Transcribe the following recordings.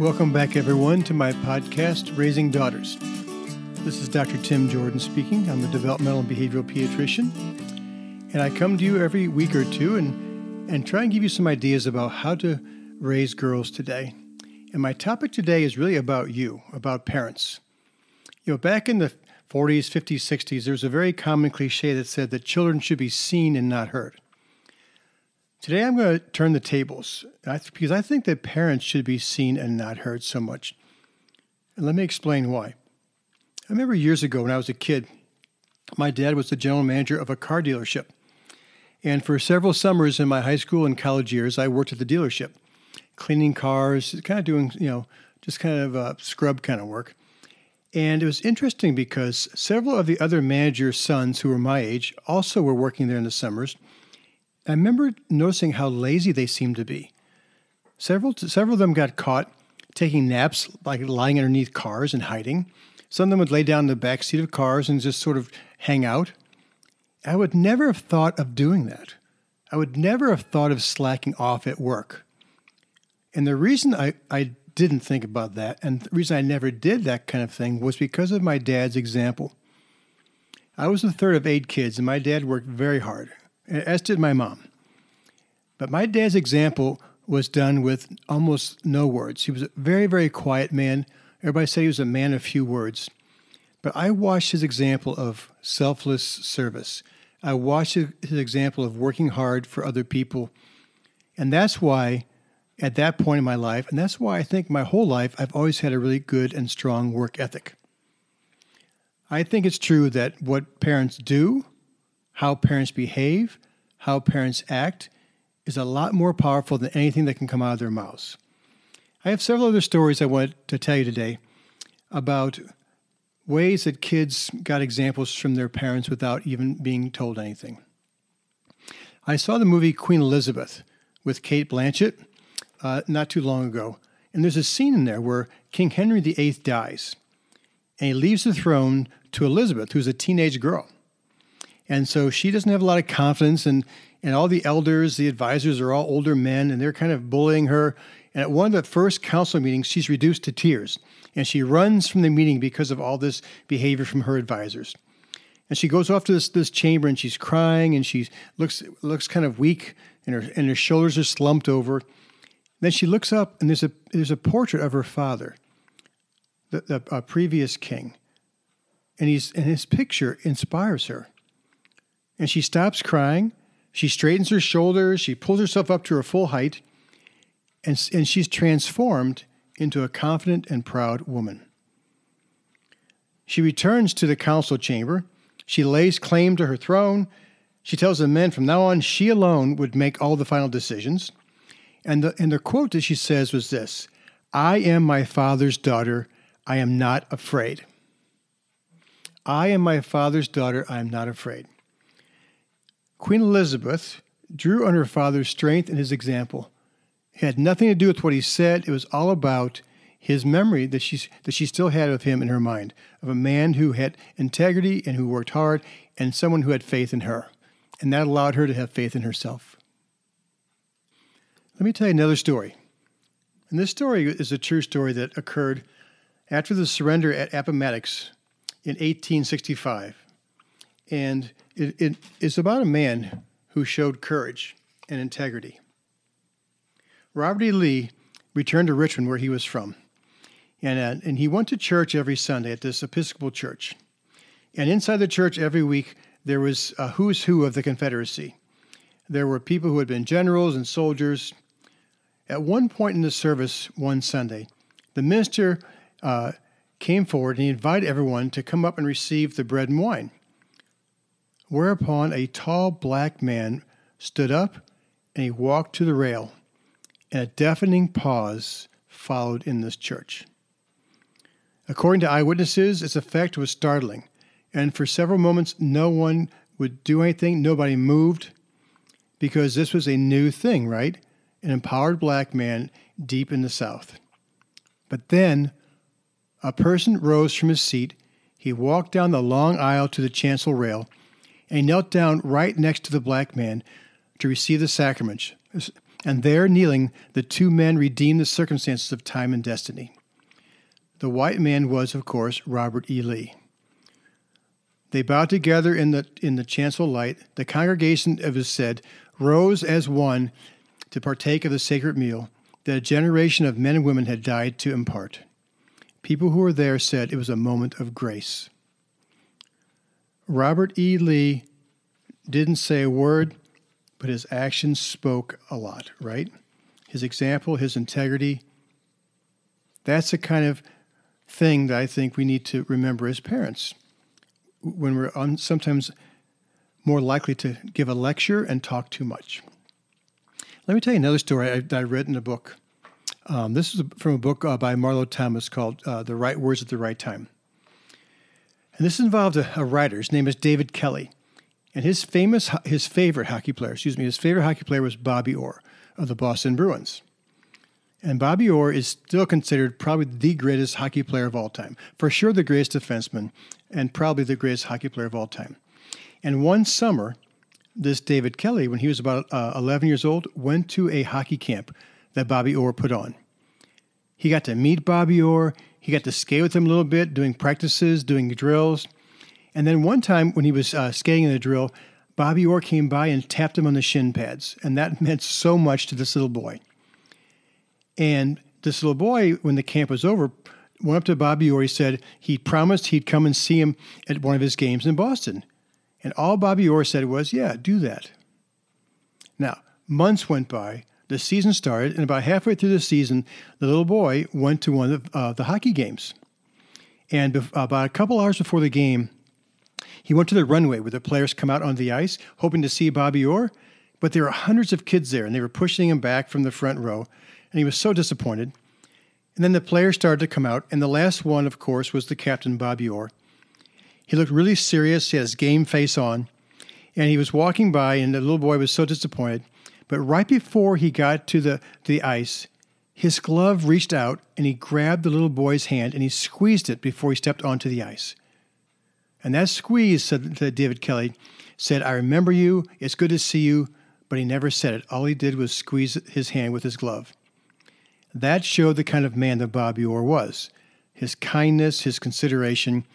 Welcome back, everyone, to my podcast, Raising Daughters. This is Dr. Tim Jordan speaking. I'm a developmental and behavioral pediatrician. And I come to you every week or two and, and try and give you some ideas about how to raise girls today. And my topic today is really about you, about parents. You know, back in the 40s, 50s, 60s, there was a very common cliche that said that children should be seen and not heard. Today, I'm going to turn the tables because I think that parents should be seen and not heard so much. And let me explain why. I remember years ago when I was a kid, my dad was the general manager of a car dealership. And for several summers in my high school and college years, I worked at the dealership, cleaning cars, kind of doing, you know, just kind of uh, scrub kind of work. And it was interesting because several of the other managers' sons who were my age also were working there in the summers. I remember noticing how lazy they seemed to be. Several, several of them got caught taking naps, like lying underneath cars and hiding. Some of them would lay down in the back seat of cars and just sort of hang out. I would never have thought of doing that. I would never have thought of slacking off at work. And the reason I, I didn't think about that, and the reason I never did that kind of thing, was because of my dad's example. I was the third of eight kids, and my dad worked very hard as did my mom. But my dad's example was done with almost no words. He was a very, very quiet man. Everybody said he was a man of few words. But I watched his example of selfless service. I watched his example of working hard for other people. And that's why, at that point in my life, and that's why I think my whole life, I've always had a really good and strong work ethic. I think it's true that what parents do how parents behave, how parents act, is a lot more powerful than anything that can come out of their mouths. I have several other stories I want to tell you today about ways that kids got examples from their parents without even being told anything. I saw the movie Queen Elizabeth with Cate Blanchett uh, not too long ago, and there's a scene in there where King Henry VIII dies, and he leaves the throne to Elizabeth, who's a teenage girl. And so she doesn't have a lot of confidence, and, and all the elders, the advisors are all older men, and they're kind of bullying her. And at one of the first council meetings, she's reduced to tears, and she runs from the meeting because of all this behavior from her advisors. And she goes off to this, this chamber and she's crying and she looks looks kind of weak and her and her shoulders are slumped over. Then she looks up and there's a there's a portrait of her father, the, the a previous king, and he's and his picture inspires her. And she stops crying. She straightens her shoulders. She pulls herself up to her full height. And, and she's transformed into a confident and proud woman. She returns to the council chamber. She lays claim to her throne. She tells the men from now on she alone would make all the final decisions. And the, and the quote that she says was this I am my father's daughter. I am not afraid. I am my father's daughter. I am not afraid. Queen Elizabeth drew on her father's strength and his example. It had nothing to do with what he said, it was all about his memory that she, that she still had of him in her mind, of a man who had integrity and who worked hard, and someone who had faith in her. And that allowed her to have faith in herself. Let me tell you another story. And this story is a true story that occurred after the surrender at Appomattox in 1865. And it, it is about a man who showed courage and integrity. Robert E. Lee returned to Richmond, where he was from, and, uh, and he went to church every Sunday at this Episcopal church. And inside the church every week, there was a who's who of the Confederacy. There were people who had been generals and soldiers. At one point in the service one Sunday, the minister uh, came forward and he invited everyone to come up and receive the bread and wine. Whereupon a tall black man stood up and he walked to the rail, and a deafening pause followed in this church. According to eyewitnesses, its effect was startling, and for several moments, no one would do anything, nobody moved, because this was a new thing, right? An empowered black man deep in the South. But then, a person rose from his seat. He walked down the long aisle to the chancel rail, and knelt down right next to the black man to receive the sacrament. And there, kneeling, the two men redeemed the circumstances of time and destiny. The white man was, of course, Robert E. Lee. They bowed together in the, in the chancel light. The congregation, it was said, rose as one to partake of the sacred meal that a generation of men and women had died to impart. People who were there said it was a moment of grace. Robert E. Lee didn't say a word, but his actions spoke a lot, right? His example, his integrity. That's the kind of thing that I think we need to remember as parents when we're un- sometimes more likely to give a lecture and talk too much. Let me tell you another story I, I read in a book. Um, this is from a book uh, by Marlo Thomas called uh, The Right Words at the Right Time. And this involved a, a writer. His name is David Kelly. And his famous, his favorite hockey player, excuse me, his favorite hockey player was Bobby Orr of the Boston Bruins. And Bobby Orr is still considered probably the greatest hockey player of all time. For sure, the greatest defenseman, and probably the greatest hockey player of all time. And one summer, this David Kelly, when he was about uh, 11 years old, went to a hockey camp that Bobby Orr put on. He got to meet Bobby Orr. He got to skate with him a little bit, doing practices, doing drills. And then one time when he was uh, skating in the drill, Bobby Orr came by and tapped him on the shin pads. And that meant so much to this little boy. And this little boy, when the camp was over, went up to Bobby Orr. He said he promised he'd come and see him at one of his games in Boston. And all Bobby Orr said was, Yeah, do that. Now, months went by, the season started, and about halfway through the season, the little boy went to one of uh, the hockey games. And about a couple hours before the game, he went to the runway where the players come out on the ice, hoping to see Bobby Orr. But there were hundreds of kids there, and they were pushing him back from the front row. And he was so disappointed. And then the players started to come out, and the last one, of course, was the captain, Bobby Orr. He looked really serious, he had his game face on, and he was walking by, and the little boy was so disappointed. But right before he got to the, to the ice, his glove reached out and he grabbed the little boy's hand and he squeezed it before he stepped onto the ice. And that squeeze, said David Kelly, said, I remember you, it's good to see you, but he never said it. All he did was squeeze his hand with his glove. That showed the kind of man that Bob Orr was his kindness, his consideration.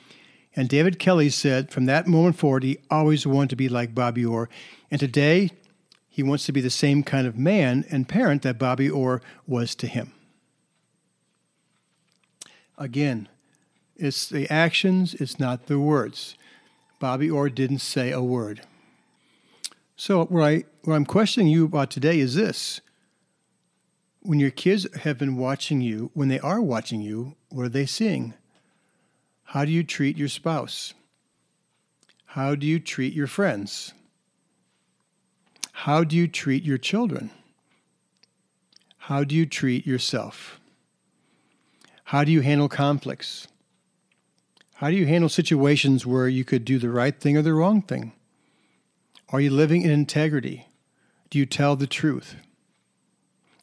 And David Kelly said from that moment forward, he always wanted to be like Bob Orr. And today, he wants to be the same kind of man and parent that Bobby Orr was to him. Again, it's the actions, it's not the words. Bobby Orr didn't say a word. So, what, I, what I'm questioning you about today is this when your kids have been watching you, when they are watching you, what are they seeing? How do you treat your spouse? How do you treat your friends? How do you treat your children? How do you treat yourself? How do you handle conflicts? How do you handle situations where you could do the right thing or the wrong thing? Are you living in integrity? Do you tell the truth?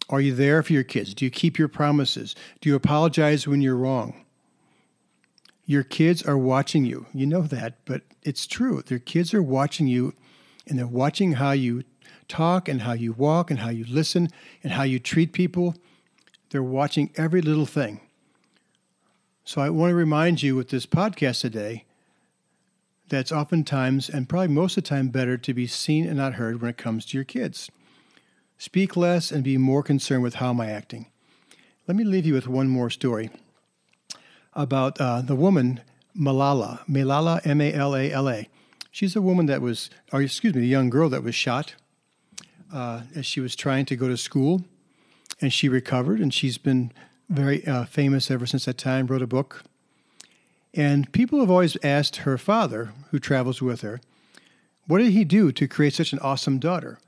Are you there for your kids? Do you keep your promises? Do you apologize when you're wrong? Your kids are watching you. You know that, but it's true. Their kids are watching you, and they're watching how you talk and how you walk and how you listen and how you treat people. They're watching every little thing. So I want to remind you with this podcast today that it's oftentimes and probably most of the time better to be seen and not heard when it comes to your kids. Speak less and be more concerned with how am I acting. Let me leave you with one more story about uh, the woman Malala, Malala, M A L A L A. She's a woman that was, or excuse me, a young girl that was shot uh, as she was trying to go to school, and she recovered, and she's been very uh, famous ever since that time. Wrote a book, and people have always asked her father, who travels with her, what did he do to create such an awesome daughter?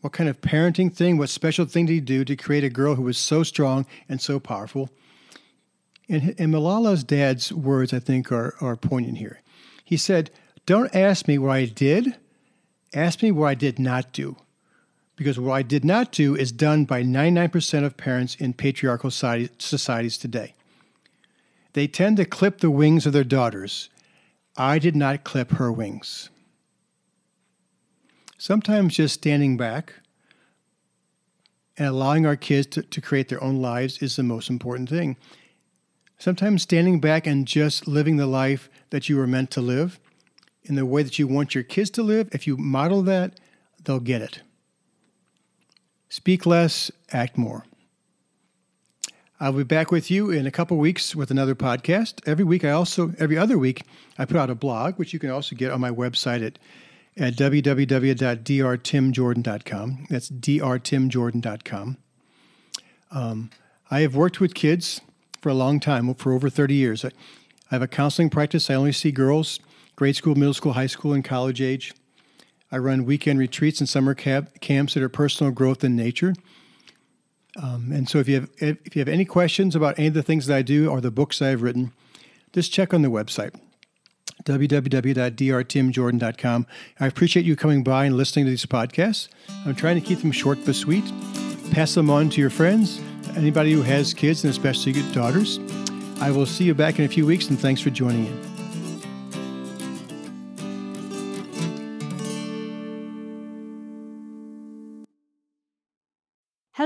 What kind of parenting thing, what special thing did he do to create a girl who was so strong and so powerful? And, and Malala's dad's words, I think, are, are poignant here. He said, Don't ask me what I did, ask me what I did not do. Because what I did not do is done by 99% of parents in patriarchal societies today. They tend to clip the wings of their daughters. I did not clip her wings. Sometimes just standing back and allowing our kids to, to create their own lives is the most important thing. Sometimes standing back and just living the life that you were meant to live in the way that you want your kids to live, if you model that, they'll get it. Speak less, act more. I'll be back with you in a couple weeks with another podcast. Every week, I also, every other week, I put out a blog, which you can also get on my website at, at www.drtimjordan.com. That's drtimjordan.com. Um, I have worked with kids for a long time, for over 30 years. I, I have a counseling practice. I only see girls, grade school, middle school, high school, and college age. I run weekend retreats and summer camps that are personal growth in nature. Um, and so, if you have if you have any questions about any of the things that I do or the books I've written, just check on the website www.drtimjordan.com. I appreciate you coming by and listening to these podcasts. I'm trying to keep them short but sweet. Pass them on to your friends, anybody who has kids, and especially daughters. I will see you back in a few weeks, and thanks for joining in.